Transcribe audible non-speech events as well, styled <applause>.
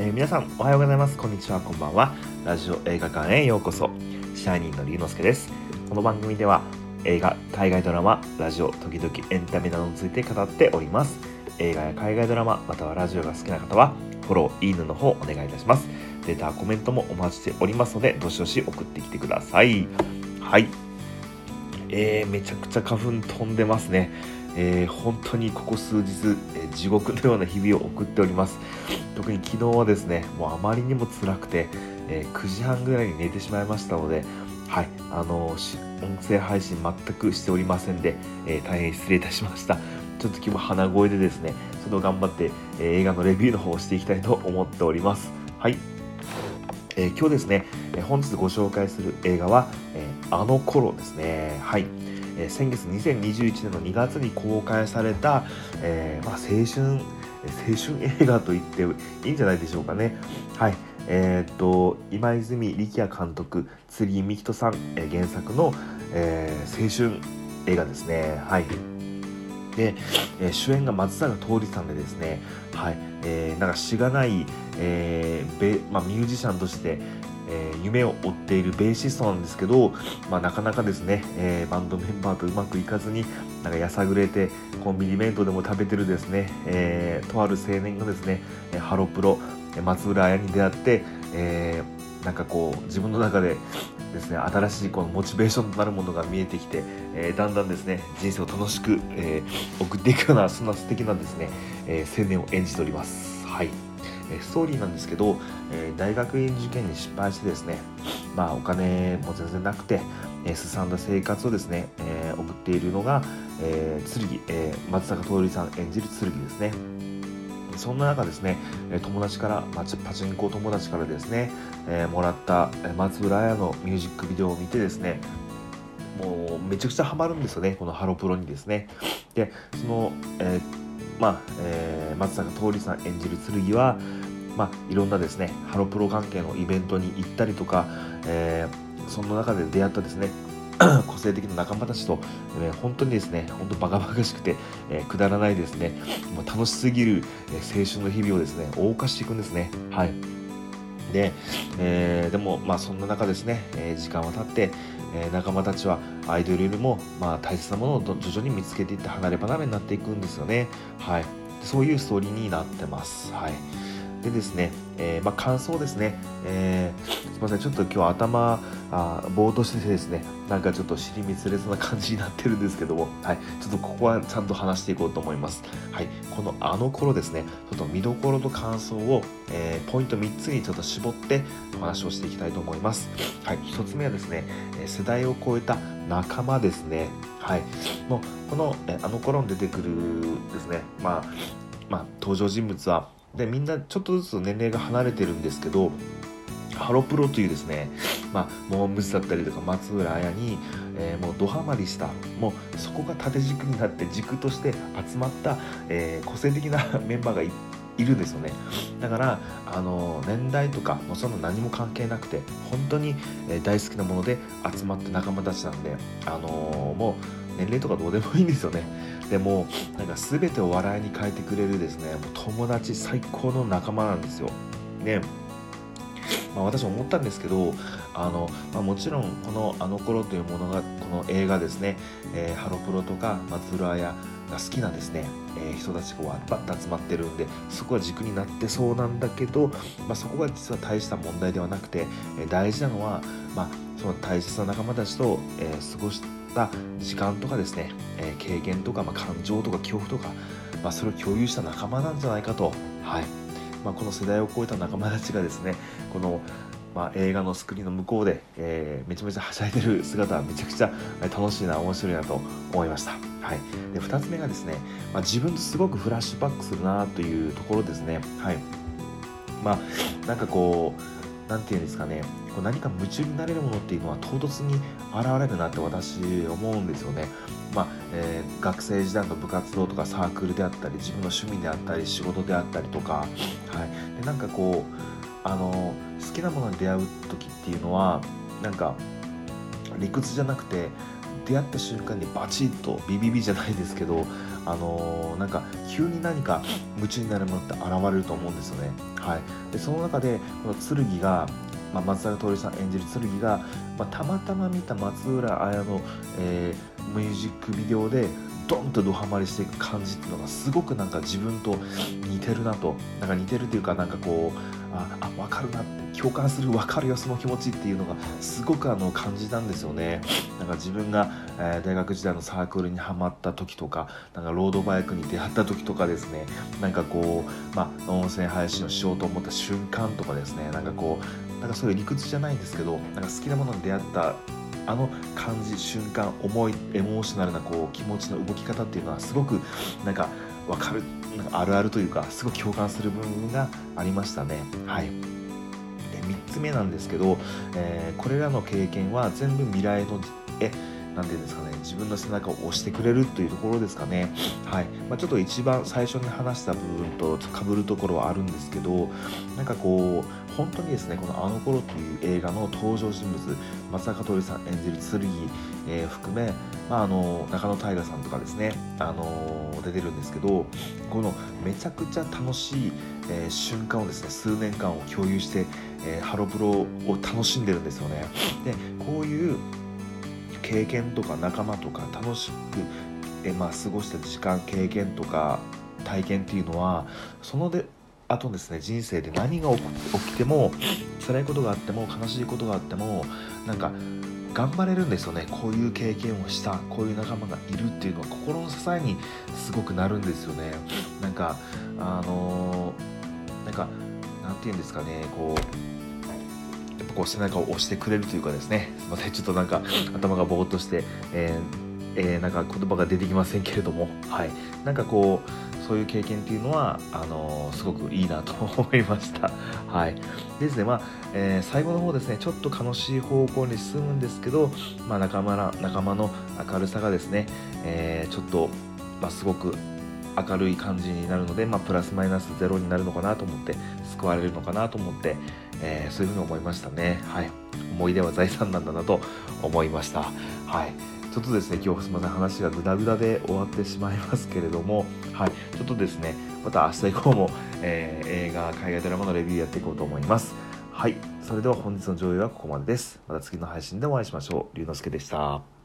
えー、皆さんおはようございます。こんにちは。こんばんは。ラジオ映画館へようこそ。シャイニーの龍之介です。この番組では映画海外ドラマラジオ時々エンタメなどについて語っております。映画や海外ドラマまたはラジオが好きな方はフォローいいねの方お願いいたします。レタコメントもお待ちしておりますのでどしどし送ってきてください。はい。えー、めちゃくちゃ花粉飛んでますね。えー、本当にここ数日、えー、地獄のような日々を送っております特に昨日はですねもうあまりにも辛くて、えー、9時半ぐらいに寝てしまいましたのではいあの音声配信全くしておりませんで、え大変失礼いたしましたちょっと今日も鼻声でですねちょっと頑張って、え映画のレビューの方をしていきたいと思っておりますはいえー、今日ですね、え本日ご紹介する映画は、えあの頃ですね。はい。えー、先月2021年の2月に公開された、えー、まあ、青春青春映画と言っていいんじゃないでしょうかね。はい。えー、っと今泉力也監督、釣り美人さん、えー、原作の、えー、青春映画ですね。はい。で、えー、主演が松坂桃李さんでですね、はい、えー、なんかしがない、えーまあ、ミュージシャンとして、えー、夢を追っているベーシストなんですけど、まあ、なかなかですね、えー、バンドメンバーとうまくいかずになんかやさぐれてコンビニ弁当でも食べてるですね、えー、とある青年がですねハロプロ松浦綾に出会って、え、なんかこう自分の中でですね新しいこのモチベーションとなるものが見えてきて、えー、だんだんですね人生を楽しく、えー、送っていくようなそんな素敵なですね、えー、青年を演じております。はいストーリーなんですけど、え大学院受験に失敗してですね、まあ、お金も全然なくて、えすさんだ生活をですね、え送っているのが、え剣、え松坂桃李さん演じる剣ですね。そんな中ですね、友達から、パチンコ友達からですね、えもらった松浦綾のミュージックビデオを見てですね、もうめちゃくちゃハマるんですよね、このハロプロにですね。で、その、えーまあえー、松坂桃李さん演じる剣は、まあ、いろんなですねハロプロ関係のイベントに行ったりとか、えー、その中で出会ったですね <clears throat> 個性的な仲間たちと、えー、本当にですね本当バカバカしくて、えー、くだらないですねもう楽しすぎる、え青春の日々をですね謳歌していくんですね。はい。で、えー、でもまあそんな中ですね、え時間は経って、え仲間たちはアイドルよりもまあ大切なものを徐々に見つけていって離れ離れになっていくんですよね。はい。そういうストーリーになってます。はい。でですね、えー、まあ、感想ですね、えー、すみません、ちょっと今日頭あぼーっとしててですね、なんかちょっと尻滅裂な感じになってるんですけども、はい、ちょっとここはちゃんと話していこうと思います。はい、このあの頃ですね、ちょっと見どころと感想を、えー、ポイント3つにちょっと絞ってお話をしていきたいと思います。はい、1つ目はですね、世代を超えた仲間ですね。はい、もうこの、えあの頃に出てくるですね、まあ、まあ、登場人物はでみんなちょっとずつ年齢が離れてるんですけどハロプロというですね、まあ、モームスだったりとか松浦綾に、えー、もうドハマりしたもうそこが縦軸になって軸として集まった、えー、個性的な <laughs> メンバーがいるんですよね。だからあの年代とかもうそんな何も関係なくて本当に、え、大好きなもので集まった仲間たちなんであのもう年齢とかどうでもいいんですよねでもなんか全てを笑いに変えてくれるですねもう友達最高の仲間なんですよ。ねまあ、私思ったんですけどあの、まあ、もちろんこの「あの頃というものがこの映画ですね、えー、ハロプロとか松浦綾が好きなですね、えー、人たちがわっと集まってるんでそこは軸になってそうなんだけど、まあ、そこが実は大した問題ではなくて、えー、大事なのは、まあ、その大切な仲間たちと、えー、過ごした時間とかですね、え経験とか、まあ、感情とか恐怖とか、まあ、それを共有した仲間なんじゃないかと、はい。まあ、この世代を超えた仲間たちがですねこのまあ、映画のスクリーンの向こうで、えー、めちゃめちゃはしゃいでる姿はめちゃくちゃ楽しいな面白いなと思いました、はい、で2つ目がですね、まあ、自分とすごくフラッシュバックするなというところですね。はい。まあなんかこう何て言うんですかねこう何か夢中になれるものっていうのは唐突に現れるなって私思うんですよね。まあえー、学生時代の部活動とかサークルであったり自分の趣味であったり仕事であったりとか、はい、でなんかこうあの好きなものに出会う時っていうのはなんか理屈じゃなくて出会った瞬間にバチッとビビビじゃないですけどあのー、なんか急に何か夢中になるものって現れると思うんですよね。はい、でその中でこの剣がまあ、松坂桃李さん演じる剣が、まあ、たまたま見た松浦綾の、えー、ミュージックビデオでドンとドハマりしていく感じっていうのがすごくなんか自分と似てるなとなんか似てるというかなんかこうああ分かるなって共感する分かるよその気持ちっていうのがすごくあの感じたんですよね。なんか自分が、えー、大学時代のサークルにはまった時とかなんかロードバイクに出会った時とかですね。なんかこう、まあ、音声配信をしようと思った瞬間とかですね。なんかこうなんかそういう理屈じゃないんですけどなんか好きなものに出会ったあの感じ瞬間思いエモーショナルなこう気持ちの動き方っていうのはすごくなんか分かるなんかあるあるというかすごく共感する部分がありましたね。はい。で3つ目なんですけど、えー、これらの経験は全部未来のえ何て言うんですかね自分の背中を押してくれるというところですかねはい、まあ、ちょっと一番最初に話した部分とかぶるところはあるんですけどなんかこう本当にですねこの「あの頃」という映画の登場人物松坂桃李さん演じる剣、えー、含め、まあ、あの中野大河さんとかですね、あの出てるんですけどこのめちゃくちゃ楽しい、えー、瞬間をですね数年間を共有して、え、ハロプロを楽しんでるんですよね。でこういう経験とか仲間とか楽しく、えまあ、過ごした時間経験とか体験っていうのはそのであとですね人生で何が起きても辛いことがあっても悲しいことがあってもなんか頑張れるんですよね。こういう経験をしたこういう仲間がいるっていうのは心の支えにすごくなるんですよね。なんかあのー、なんかなんて言うんですかねこうやっぱこう背中を押してくれるというかですねすいませんちょっとなんか <laughs> 頭がぼーっとして、えーえー、なんか言葉が出てきませんけれどもはいなんかこうそういう経験っていうのはあのすごくいいなと思いました。<laughs> はい、ですね、まあえー、最後の方ですねちょっと悲しい方向に進むんですけど、まあ、仲間ら仲間の明るさがですね、えー、ちょっと、まあ、すごく明るい感じになるので、まあ、プラスマイナスゼロになるのかなと思って救われるのかなと思って、えー、そういうふうに思いましたね。はい、思い出は財産なんだなと思いました。はい。ちょっとですね今日すみません話がグダグダで終わってしまいますけれどもはい。ちょっとですねまた明日以降も、えー、映画海外ドラマのレビューやっていこうと思います。はい。それでは本日の上映はここまでです。また次の配信でお会いしましょう。龍之介でした。